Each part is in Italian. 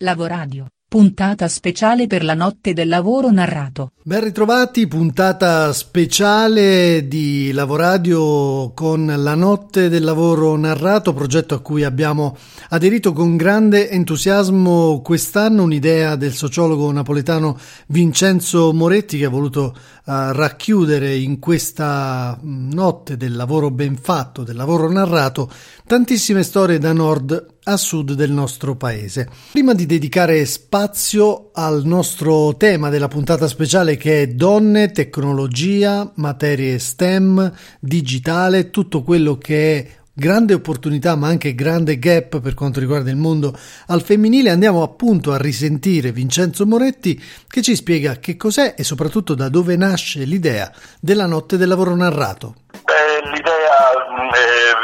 Lavoradio, puntata speciale per la notte del lavoro narrato. Ben ritrovati, puntata speciale di Lavoradio con la notte del lavoro narrato, progetto a cui abbiamo aderito con grande entusiasmo quest'anno, un'idea del sociologo napoletano Vincenzo Moretti che ha voluto racchiudere in questa notte del lavoro ben fatto, del lavoro narrato, tantissime storie da nord a sud del nostro paese. Prima di dedicare spazio al nostro tema della puntata speciale che è donne, tecnologia, materie STEM, digitale, tutto quello che è grande opportunità ma anche grande gap per quanto riguarda il mondo al femminile, andiamo appunto a risentire Vincenzo Moretti che ci spiega che cos'è e soprattutto da dove nasce l'idea della notte del lavoro narrato. Beh, l'idea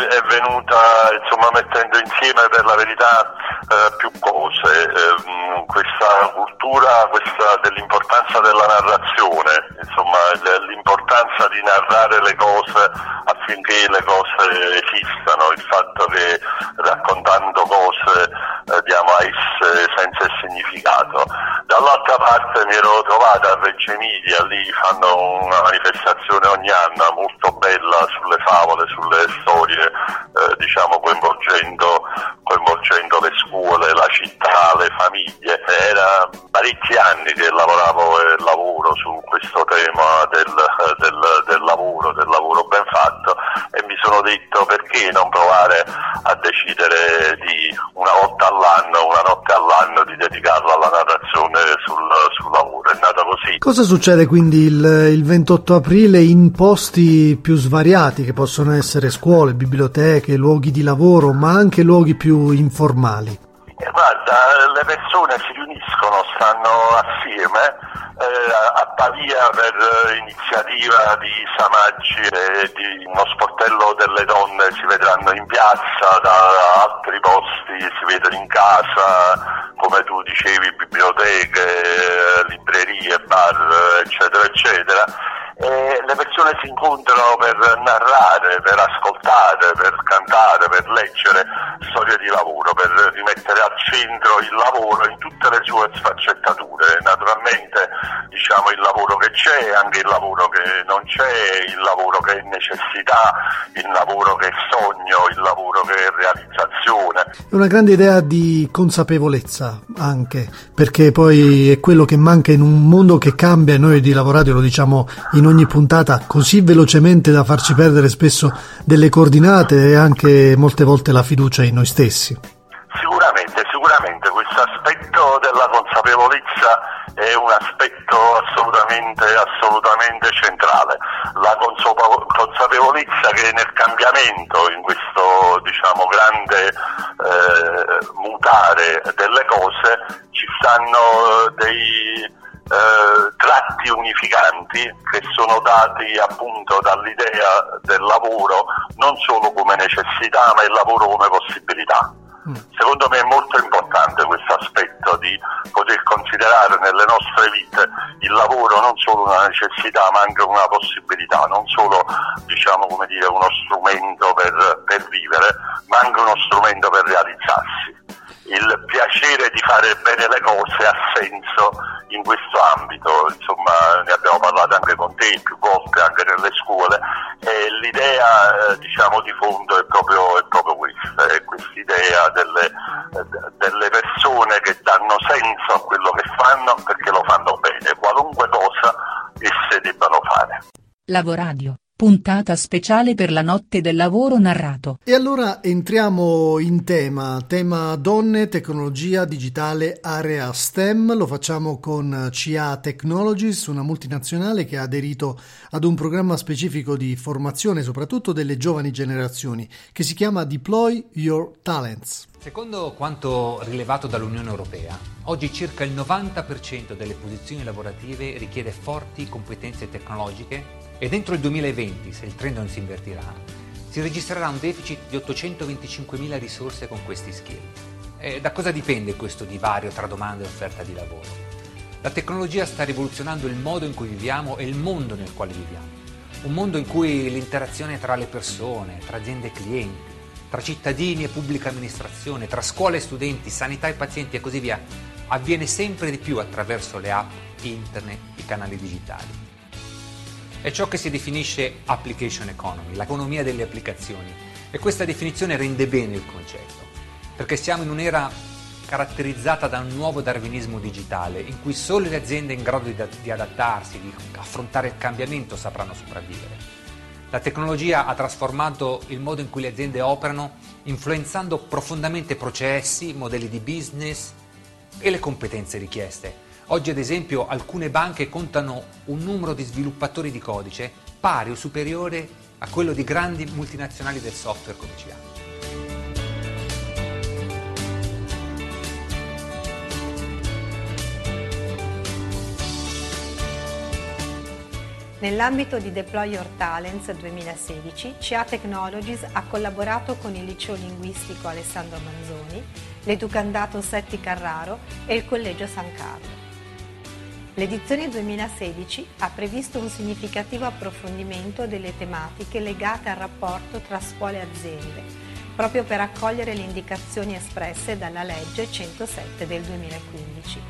è, venuta insomma mettendo insieme per la verità eh, più cose, eh, questa cultura questa dell'importanza della narrazione, insomma l'importanza di narrare le cose affinché le cose esistano, il fatto che raccontando cose eh, diamo a esse senso e significato. Dall'altra parte mi ero trovata a Reggio Emilia, lì fanno una manifestazione ogni anno molto bella sulle favole, sulle storie, eh, diciamo coinvolgendo, coinvolgendo le scuole, la città, le famiglie. Era parecchi anni che lavoravo e lavoro su questo tema del, del, del lavoro, del lavoro ben fatto e mi sono detto perché non provare a decidere di una volta all'anno, una notte all'anno di dedicarla alla narrazione sul, sul lavoro. È nata così. Cosa succede quindi il, il 28 aprile in posti più svariati che possono essere scuole, biblioteche, luoghi di lavoro, ma anche luoghi più informali? Eh, guarda, le persone si riuniscono, stanno assieme, eh, a Pavia per iniziativa di Samaggi e di uno sportello delle donne si vedranno in piazza, da altri posti si vedono in casa, come tu dicevi, biblioteche, librerie, bar, eccetera, eccetera e le persone si incontrano per narrare, per ascoltare, per cantare, per leggere storie di lavoro, per rimettere al centro il lavoro in tutte le sue sfaccettature. Naturalmente diciamo il lavoro che c'è, anche il lavoro che non c'è, il lavoro che è necessità, il lavoro che è sogno, il lavoro che è realizzazione. È una grande idea di consapevolezza anche, perché poi è quello che manca in un mondo che cambia e noi di Lavoradio lo diciamo in ogni puntata così velocemente da farci perdere spesso delle coordinate e anche molte volte la fiducia in noi stessi. Sicuramente, sicuramente questo aspetto della consapevolezza è un aspetto assolutamente, assolutamente centrale. La consapevolezza che nel cambiamento, in questo diciamo, grande eh, mutare delle cose, ci stanno dei eh, tratti unificanti che sono dati appunto dall'idea del lavoro non solo come necessità ma il lavoro come possibilità. Mm. Secondo me è molto importante questo aspetto di poter considerare nelle nostre vite il lavoro non solo una necessità ma anche una possibilità, non solo diciamo, dire, uno strumento per, per vivere ma anche uno strumento per realizzarsi il piacere di fare bene le cose ha senso in questo ambito, insomma ne abbiamo parlato anche con te più volte, anche nelle scuole, e l'idea eh, diciamo di fondo è proprio, è proprio questa, è quest'idea delle, delle persone che danno senso a quello che fanno perché lo fanno bene, qualunque cosa esse debbano fare. Lavoradio puntata speciale per la notte del lavoro narrato. E allora entriamo in tema, tema donne, tecnologia digitale, area STEM, lo facciamo con CA Technologies, una multinazionale che ha aderito ad un programma specifico di formazione soprattutto delle giovani generazioni che si chiama Deploy Your Talents. Secondo quanto rilevato dall'Unione Europea, oggi circa il 90% delle posizioni lavorative richiede forti competenze tecnologiche e dentro il 2020, se il trend non si invertirà, si registrerà un deficit di 825.000 risorse con questi skill. E da cosa dipende questo divario tra domanda e offerta di lavoro? La tecnologia sta rivoluzionando il modo in cui viviamo e il mondo nel quale viviamo. Un mondo in cui l'interazione tra le persone, tra aziende e clienti, tra cittadini e pubblica amministrazione, tra scuole e studenti, sanità e pazienti e così via, avviene sempre di più attraverso le app, internet, i canali digitali. È ciò che si definisce application economy, l'economia delle applicazioni, e questa definizione rende bene il concetto, perché siamo in un'era caratterizzata da un nuovo darwinismo digitale, in cui solo le aziende in grado di, di adattarsi, di affrontare il cambiamento sapranno sopravvivere. La tecnologia ha trasformato il modo in cui le aziende operano, influenzando profondamente processi, modelli di business e le competenze richieste. Oggi, ad esempio, alcune banche contano un numero di sviluppatori di codice pari o superiore a quello di grandi multinazionali del software come hanno. Nell'ambito di Deploy Your Talents 2016, CA Technologies ha collaborato con il Liceo Linguistico Alessandro Manzoni, l'Educandato Setti Carraro e il Collegio San Carlo. L'edizione 2016 ha previsto un significativo approfondimento delle tematiche legate al rapporto tra scuole e aziende, proprio per accogliere le indicazioni espresse dalla legge 107 del 2015.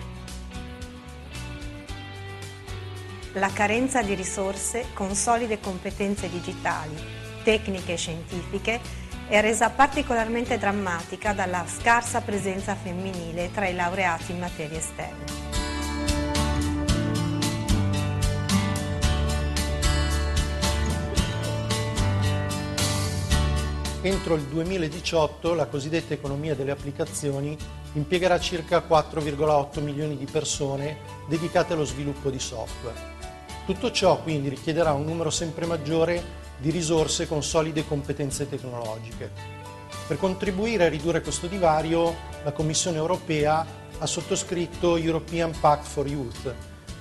La carenza di risorse con solide competenze digitali, tecniche e scientifiche è resa particolarmente drammatica dalla scarsa presenza femminile tra i laureati in materie STEM. Entro il 2018 la cosiddetta economia delle applicazioni impiegherà circa 4,8 milioni di persone dedicate allo sviluppo di software. Tutto ciò quindi richiederà un numero sempre maggiore di risorse con solide competenze tecnologiche. Per contribuire a ridurre questo divario, la Commissione europea ha sottoscritto European Pact for Youth,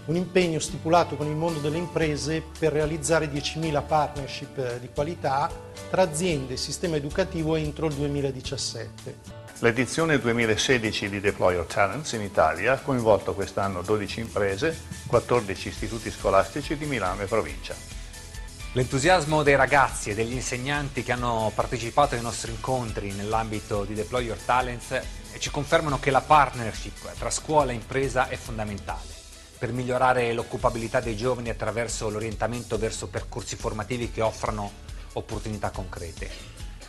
un impegno stipulato con il mondo delle imprese per realizzare 10.000 partnership di qualità tra aziende e sistema educativo entro il 2017. L'edizione 2016 di Deploy Your Talents in Italia ha coinvolto quest'anno 12 imprese, 14 istituti scolastici di Milano e provincia. L'entusiasmo dei ragazzi e degli insegnanti che hanno partecipato ai nostri incontri nell'ambito di Deploy Your Talents ci confermano che la partnership tra scuola e impresa è fondamentale per migliorare l'occupabilità dei giovani attraverso l'orientamento verso percorsi formativi che offrano opportunità concrete.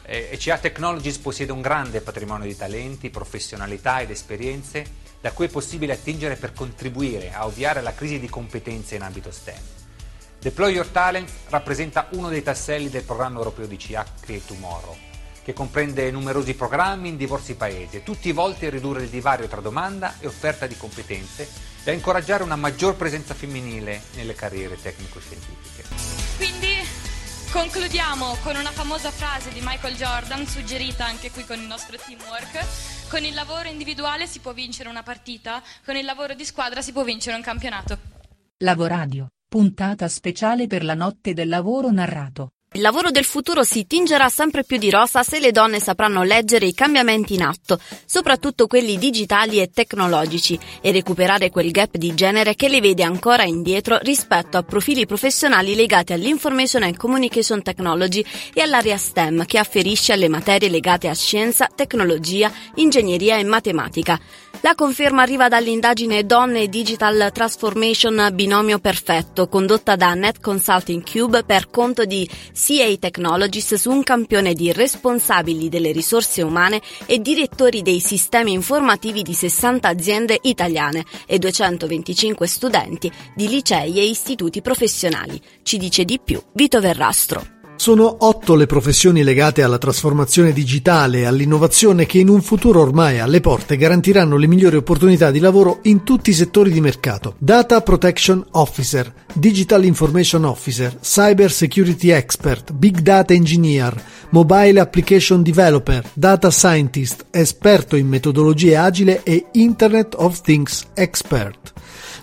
ECA Technologies possiede un grande patrimonio di talenti, professionalità ed esperienze da cui è possibile attingere per contribuire a ovviare alla crisi di competenze in ambito STEM. Deploy Your Talent rappresenta uno dei tasselli del programma europeo di Create Tomorrow, che comprende numerosi programmi in diversi paesi, tutti volti a ridurre il divario tra domanda e offerta di competenze e a incoraggiare una maggior presenza femminile nelle carriere tecnico-scientifiche. Quindi Concludiamo con una famosa frase di Michael Jordan, suggerita anche qui con il nostro teamwork. Con il lavoro individuale si può vincere una partita, con il lavoro di squadra si può vincere un campionato. Lavoradio, puntata speciale per la notte del lavoro narrato. Il lavoro del futuro si tingerà sempre più di rosa se le donne sapranno leggere i cambiamenti in atto, soprattutto quelli digitali e tecnologici, e recuperare quel gap di genere che le vede ancora indietro rispetto a profili professionali legati all'information and communication technology e all'area STEM che afferisce alle materie legate a scienza, tecnologia, ingegneria e matematica. La conferma arriva dall'indagine Donne Digital Transformation Binomio Perfetto, condotta da Net Consulting Cube per conto di CA Technologies su un campione di responsabili delle risorse umane e direttori dei sistemi informativi di 60 aziende italiane e 225 studenti di licei e istituti professionali. Ci dice di più Vito Verrastro. Sono otto le professioni legate alla trasformazione digitale e all'innovazione che in un futuro ormai alle porte garantiranno le migliori opportunità di lavoro in tutti i settori di mercato. Data Protection Officer, Digital Information Officer, Cyber Security Expert, Big Data Engineer, Mobile Application Developer, Data Scientist, esperto in metodologie agile e Internet of Things Expert.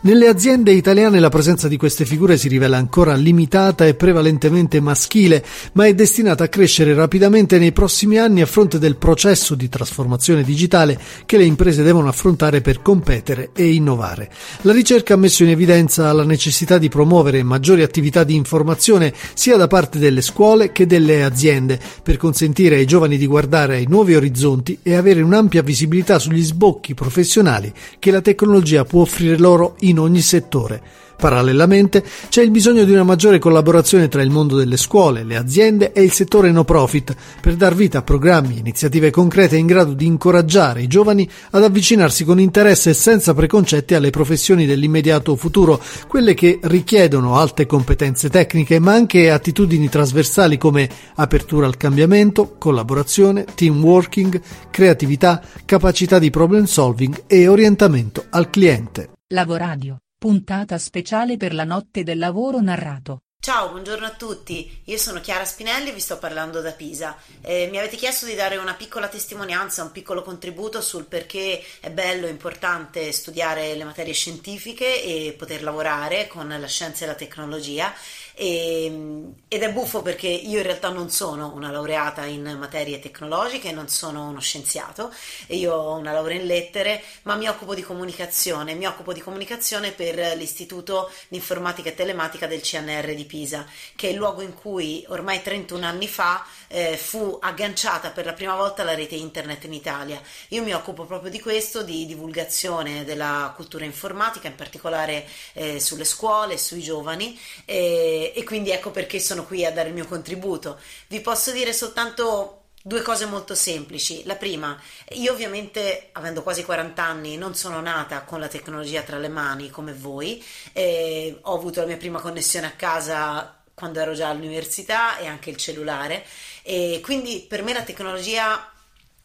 Nelle aziende italiane la presenza di queste figure si rivela ancora limitata e prevalentemente maschile, ma è destinata a crescere rapidamente nei prossimi anni a fronte del processo di trasformazione digitale che le imprese devono affrontare per competere e innovare. La ricerca ha messo in evidenza la necessità di promuovere maggiori attività di informazione sia da parte delle scuole che delle aziende per consentire ai giovani di guardare ai nuovi orizzonti e avere un'ampia visibilità sugli sbocchi professionali che la tecnologia può offrire loro in ogni settore. Parallelamente c'è il bisogno di una maggiore collaborazione tra il mondo delle scuole, le aziende e il settore no profit per dar vita a programmi e iniziative concrete in grado di incoraggiare i giovani ad avvicinarsi con interesse e senza preconcetti alle professioni dell'immediato futuro, quelle che richiedono alte competenze tecniche ma anche attitudini trasversali come apertura al cambiamento, collaborazione, team working, creatività, capacità di problem solving e orientamento al cliente. Lavoradio Puntata speciale per la notte del lavoro narrato. Ciao, buongiorno a tutti. Io sono Chiara Spinelli e vi sto parlando da Pisa. Eh, mi avete chiesto di dare una piccola testimonianza, un piccolo contributo sul perché è bello e importante studiare le materie scientifiche e poter lavorare con la scienza e la tecnologia e, ehm, ed è buffo perché io in realtà non sono una laureata in materie tecnologiche, non sono uno scienziato io ho una laurea in lettere, ma mi occupo di comunicazione, mi occupo di comunicazione per l'Istituto di Informatica e Telematica del CNR di Pisa, che è il luogo in cui ormai 31 anni fa eh, fu agganciata per la prima volta la rete internet in Italia. Io mi occupo proprio di questo, di divulgazione della cultura informatica, in particolare eh, sulle scuole, sui giovani. Eh, e, quindi ecco perché sono qui a dare il mio contributo. Vi posso dire soltanto Due cose molto semplici. La prima, io ovviamente, avendo quasi 40 anni, non sono nata con la tecnologia tra le mani come voi. Eh, ho avuto la mia prima connessione a casa quando ero già all'università e anche il cellulare. E quindi per me la tecnologia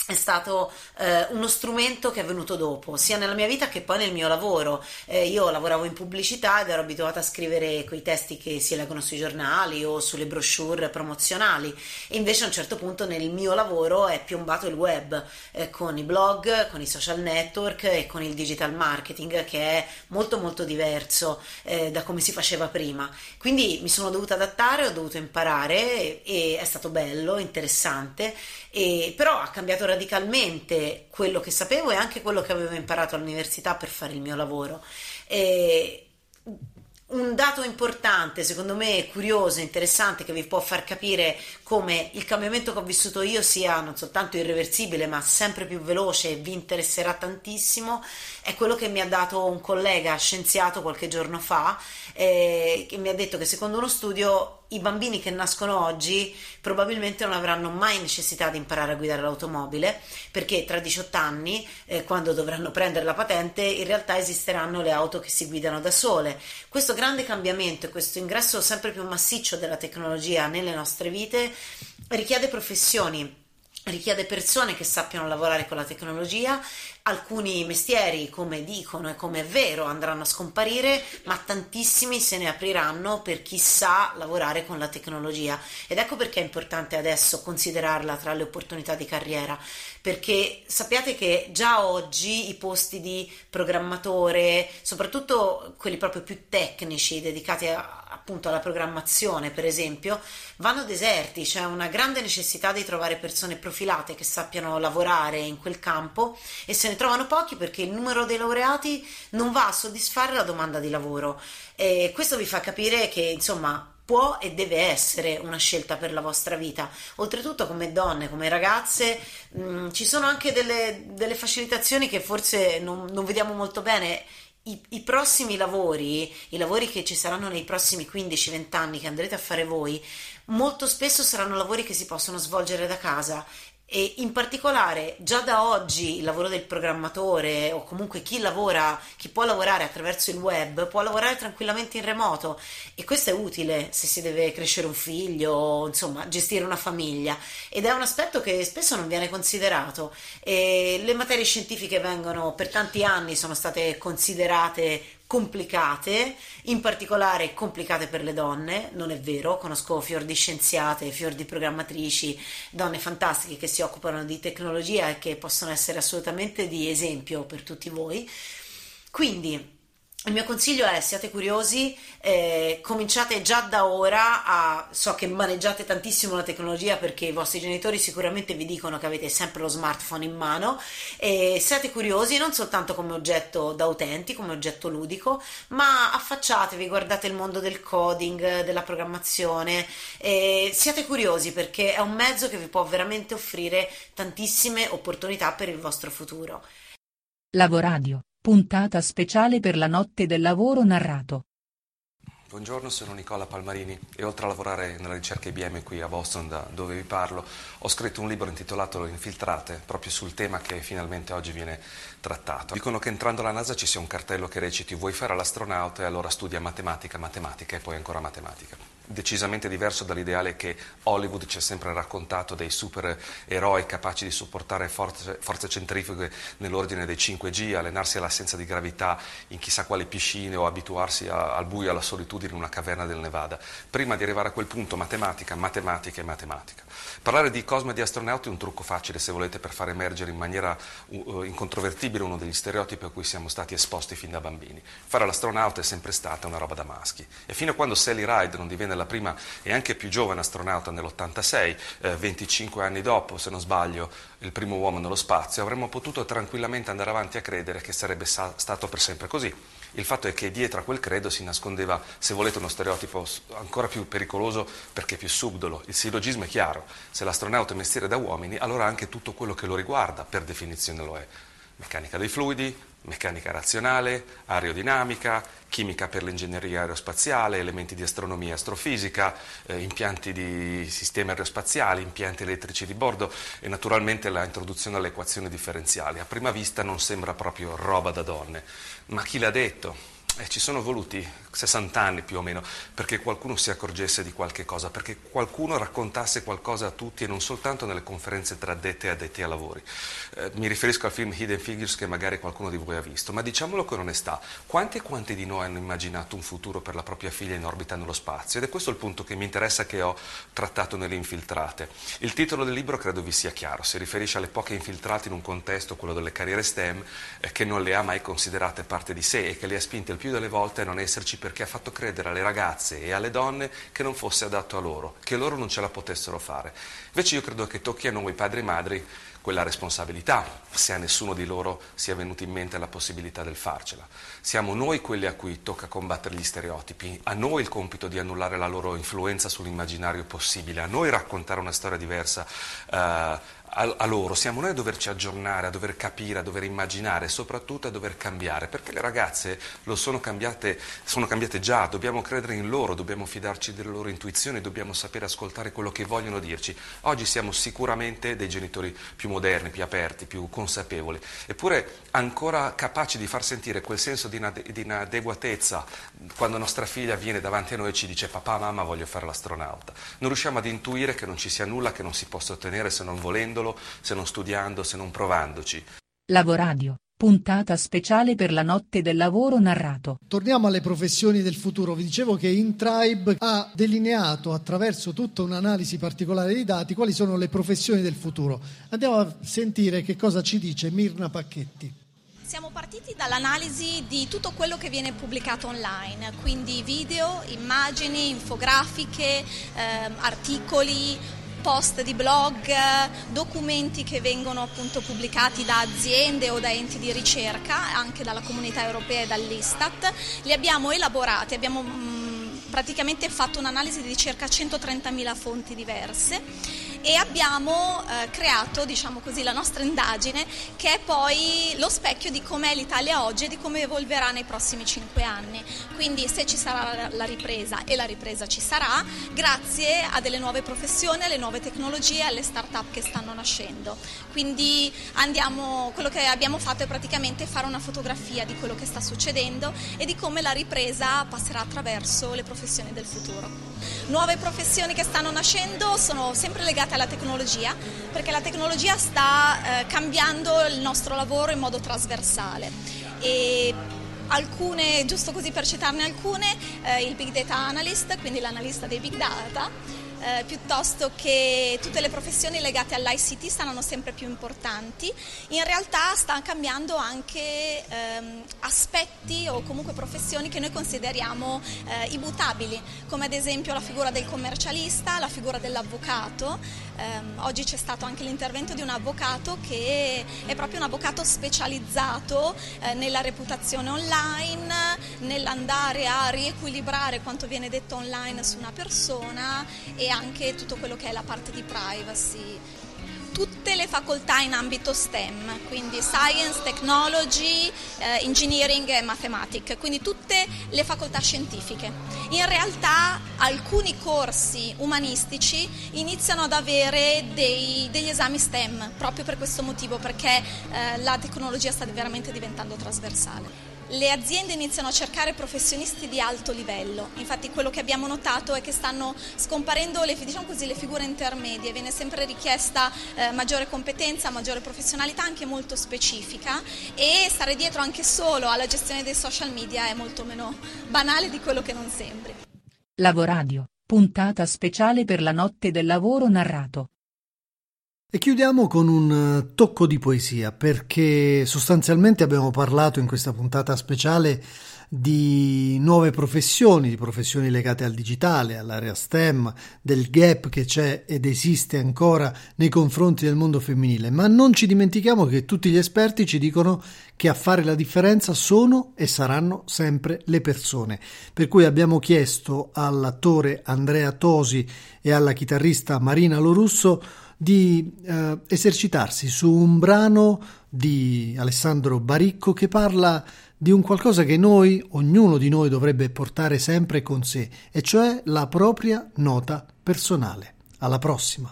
è stato eh, uno strumento che è venuto dopo, sia nella mia vita che poi nel mio lavoro. Eh, io lavoravo in pubblicità ed ero abituata a scrivere quei testi che si leggono sui giornali o sulle brochure promozionali e invece a un certo punto nel mio lavoro è piombato il web eh, con i blog, con i social network e con il digital marketing che è molto molto diverso eh, da come si faceva prima. Quindi mi sono dovuta adattare, ho dovuto imparare e, è stato bello, interessante, e, però ha cambiato radicalmente quello che sapevo e anche quello che avevo imparato all'università per fare il mio lavoro. E un dato importante, secondo me curioso, interessante, che vi può far capire come il cambiamento che ho vissuto io sia non soltanto irreversibile, ma sempre più veloce e vi interesserà tantissimo, è quello che mi ha dato un collega scienziato qualche giorno fa, eh, che mi ha detto che secondo uno studio i bambini che nascono oggi probabilmente non avranno mai necessità di imparare a guidare l'automobile perché tra 18 anni, eh, quando dovranno prendere la patente, in realtà esisteranno le auto che si guidano da sole. Questo grande cambiamento e questo ingresso sempre più massiccio della tecnologia nelle nostre vite richiede professioni richiede persone che sappiano lavorare con la tecnologia, alcuni mestieri, come dicono e come è vero, andranno a scomparire, ma tantissimi se ne apriranno per chi sa lavorare con la tecnologia. Ed ecco perché è importante adesso considerarla tra le opportunità di carriera, perché sappiate che già oggi i posti di programmatore, soprattutto quelli proprio più tecnici, dedicati a appunto alla programmazione, per esempio, vanno deserti, c'è una grande necessità di trovare persone profilate che sappiano lavorare in quel campo e se ne trovano pochi perché il numero dei laureati non va a soddisfare la domanda di lavoro. E questo vi fa capire che, insomma, può e deve essere una scelta per la vostra vita. Oltretutto, come donne, come ragazze, mh, mm, ci sono anche delle, delle facilitazioni che forse non, non vediamo molto bene i, i, prossimi lavori, i lavori che ci saranno nei prossimi 15-20 anni che andrete a fare voi, molto spesso saranno lavori che si possono svolgere da casa e in particolare già da oggi il lavoro del programmatore o comunque chi lavora, chi può lavorare attraverso il web può lavorare tranquillamente in remoto. E questo è utile se si deve crescere un figlio insomma gestire una famiglia. Ed è un aspetto che spesso non viene considerato. E le materie scientifiche vengono per tanti anni sono state considerate complicate, in particolare complicate per le donne, non è vero, conosco fior di scienziate, fior di programmatrici, donne fantastiche che si occupano di tecnologia e che possono essere assolutamente di esempio per tutti voi. Quindi il mio consiglio è siate curiosi, eh, cominciate già da ora a so che maneggiate tantissimo la tecnologia perché i vostri genitori sicuramente vi dicono che avete sempre lo smartphone in mano. E siate curiosi non soltanto come oggetto da utenti, come oggetto ludico, ma affacciatevi, guardate il mondo del coding, della programmazione, e siate curiosi perché è un mezzo che vi può veramente offrire tantissime opportunità per il vostro futuro. Lavoradio Puntata speciale per la notte del lavoro narrato. Buongiorno, sono Nicola Palmarini e oltre a lavorare nella ricerca IBM qui a Boston, da dove vi parlo, ho scritto un libro intitolato Infiltrate, proprio sul tema che finalmente oggi viene trattato. Dicono che entrando alla NASA ci sia un cartello che reciti vuoi fare l'astronauta e allora studia matematica, matematica e poi ancora matematica decisamente diverso dall'ideale che Hollywood ci ha sempre raccontato dei supereroi capaci di sopportare forze, forze, centrifughe nell'ordine dei 5G, allenarsi all'assenza di gravità in chissà quali piscine o abituarsi a, al buio e alla solitudine in una caverna del Nevada. Prima di arrivare a quel punto, matematica, matematica e matematica. Parlare di cosma e di astronauti è un trucco facile, se volete, per far emergere in maniera uh, incontrovertibile uno degli stereotipi a cui siamo stati esposti fin da bambini. Fare l'astronauta è sempre stata una roba da maschi. E fino a quando Sally Ride non divenne la prima e anche più giovane astronauta nell'86, eh, 25 anni dopo, se non sbaglio, il primo uomo nello spazio, avremmo potuto tranquillamente andare avanti a credere che sarebbe sa- stato per sempre così. Il fatto è che dietro a quel credo si nascondeva, se volete, uno stereotipo ancora più pericoloso perché più subdolo. Il sillogismo è chiaro, se l'astronauta è mestiere da uomini, allora anche tutto quello che lo riguarda per definizione lo è. Meccanica dei fluidi, meccanica razionale, aerodinamica, chimica per l'ingegneria aerospaziale, elementi di astronomia e astrofisica, eh, impianti di sistemi aerospaziali, impianti elettrici di bordo e naturalmente la introduzione alle equazioni differenziali. A prima vista non sembra proprio roba da donne, ma chi l'ha detto? Eh, ci sono voluti 60 anni più o meno perché qualcuno si accorgesse di qualche cosa, perché qualcuno raccontasse qualcosa a tutti e non soltanto nelle conferenze tra addetti e addetti ai lavori. Eh, mi riferisco al film Hidden Figures che magari qualcuno di voi ha visto, ma diciamolo con onestà, quanti e quanti di noi hanno immaginato un futuro per la propria figlia in orbita nello spazio? Ed è questo il punto che mi interessa che ho trattato nelle infiltrate. Il titolo del libro credo vi sia chiaro, si riferisce alle poche infiltrate in un contesto, quello delle carriere STEM, eh, che non le ha mai considerate parte di sé e che le ha spinte il più delle volte non esserci perché ha fatto credere alle ragazze e alle donne che non fosse adatto a loro, che loro non ce la potessero fare. Invece io credo che tocchi a noi padri e madri quella responsabilità, se a nessuno di loro sia venuta in mente la possibilità del farcela. Siamo noi quelli a cui tocca combattere gli stereotipi, a noi il compito di annullare la loro influenza sull'immaginario possibile, a noi raccontare una storia diversa eh, a, a, loro, siamo noi a doverci aggiornare, a dover capire, a dover immaginare soprattutto a dover cambiare, perché le ragazze lo sono cambiate, sono cambiate già, dobbiamo credere in loro, dobbiamo fidarci delle loro intuizioni, dobbiamo sapere ascoltare quello che vogliono dirci. Oggi siamo sicuramente dei genitori più moderni, più aperti, più consapevoli, eppure ancora capaci di far sentire quel senso di, inade- di inadeguatezza quando nostra figlia viene davanti a noi e ci dice papà, mamma, voglio fare l'astronauta. Non riusciamo ad intuire che non ci sia nulla che non si possa ottenere se non volendolo, se non studiando, se non provandoci. Lavoradio. Puntata speciale per la notte del lavoro narrato. Torniamo alle professioni del futuro. Vi dicevo che Intribe ha delineato attraverso tutta un'analisi particolare di dati quali sono le professioni del futuro. Andiamo a sentire che cosa ci dice Mirna Pacchetti. Siamo partiti dall'analisi di tutto quello che viene pubblicato online, quindi video, immagini, infografiche, eh, articoli, post di blog, documenti che vengono appunto pubblicati da aziende o da enti di ricerca, anche dalla comunità europea e dall'Istat. Li abbiamo elaborati, abbiamo mh, mm, praticamente fatto un'analisi di circa 130.000 fonti diverse e abbiamo eh, creato diciamo così, la nostra indagine che è poi lo specchio di com'è l'Italia oggi e di come evolverà nei prossimi cinque anni. Quindi se ci sarà la ripresa e la ripresa ci sarà grazie a delle nuove professioni, alle nuove tecnologie, alle start-up che stanno nascendo. Quindi andiamo, quello che abbiamo fatto è praticamente fare una fotografia di quello che sta succedendo e di come la ripresa passerà attraverso le professioni del futuro. Nuove professioni che stanno nascendo sono sempre legate alla tecnologia, perché la tecnologia sta eh, cambiando il nostro lavoro in modo trasversale. E alcune, giusto così per citarne alcune, eh, il Big Data Analyst, quindi l'analista dei Big Data, eh, piuttosto che tutte le professioni legate all'ICT saranno sempre più importanti. In realtà sta cambiando anche ehm, aspetti o comunque professioni che noi consideriamo eh, immutabili, come ad esempio la figura del commercialista, la figura dell'avvocato. Eh, oggi c'è stato anche l'intervento di un avvocato che è proprio un avvocato specializzato eh, nella reputazione online, nell'andare a riequilibrare quanto viene detto online su una persona e anche tutto quello che è la parte di privacy tutte le facoltà in ambito STEM, quindi Science, Technology, eh, Engineering e Mathematics, quindi tutte le facoltà scientifiche. In realtà alcuni corsi umanistici iniziano ad avere dei, degli esami STEM proprio per questo motivo, perché eh, la tecnologia sta veramente diventando trasversale le aziende iniziano a cercare professionisti di alto livello. Infatti quello che abbiamo notato è che stanno scomparendo le, diciamo così, le figure intermedie, viene sempre richiesta eh, maggiore competenza, maggiore professionalità anche molto specifica e stare dietro anche solo alla gestione dei social media è molto meno banale di quello che non sembri. Lavoradio, puntata speciale per la notte del lavoro narrato. E chiudiamo con un eh, tocco di poesia, perché sostanzialmente abbiamo parlato in questa puntata speciale di nuove professioni, di professioni legate al digitale, all'area STEM, del gap che c'è ed esiste ancora nei confronti del mondo femminile, ma non ci dimentichiamo che tutti gli esperti ci dicono che a fare la differenza sono e saranno sempre le persone. Per cui abbiamo chiesto all'attore Andrea Tosi e alla chitarrista Marina Lorusso di eh, esercitarsi su un brano di Alessandro Baricco che parla di un qualcosa che noi, ognuno di noi dovrebbe portare sempre con sé, e cioè la propria nota personale. Alla prossima.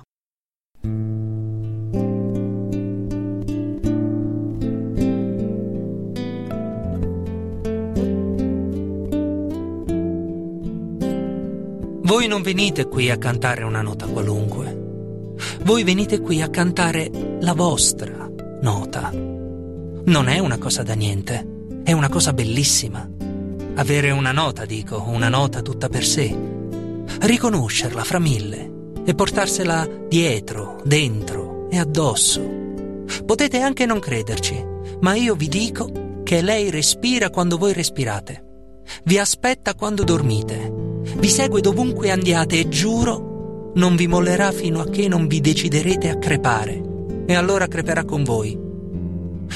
Voi non venite qui a cantare una nota qualunque voi venite qui a cantare la vostra nota. Non è una cosa da niente, è una cosa bellissima. Avere una nota, dico, una nota tutta per sé. Riconoscerla fra mille e portarsela dietro, dentro e addosso. Potete anche non crederci, ma io vi dico che lei respira quando voi respirate. Vi aspetta quando dormite. Vi segue dovunque andiate e giuro non vi mollerà fino a che non vi deciderete a crepare, e allora creperà con voi.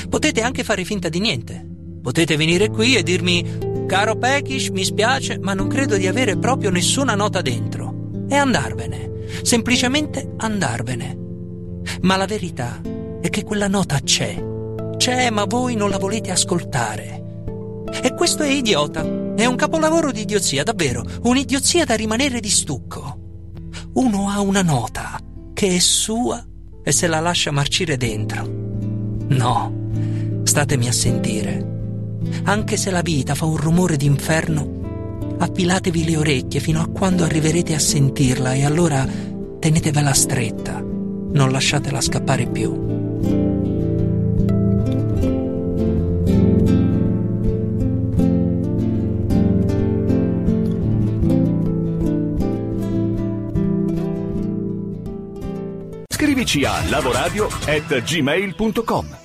Potete anche fare finta di niente. Potete venire qui e dirmi, caro Pekish, mi spiace, ma non credo di avere proprio nessuna nota dentro. E andarvene, semplicemente andarvene. Ma la verità è che quella nota c'è. C'è, ma voi non la volete ascoltare. E questo è idiota. È un capolavoro di idiozia, davvero. Un'idiozia da rimanere di stucco uno ha una nota che è sua e se la lascia marcire dentro. No, statemi a sentire. Anche se la vita fa un rumore d'inferno, affilatevi le orecchie fino a quando arriverete a sentirla e allora tenetevela stretta, non lasciatela scappare più. Scrivici a lavoradio.gmail.com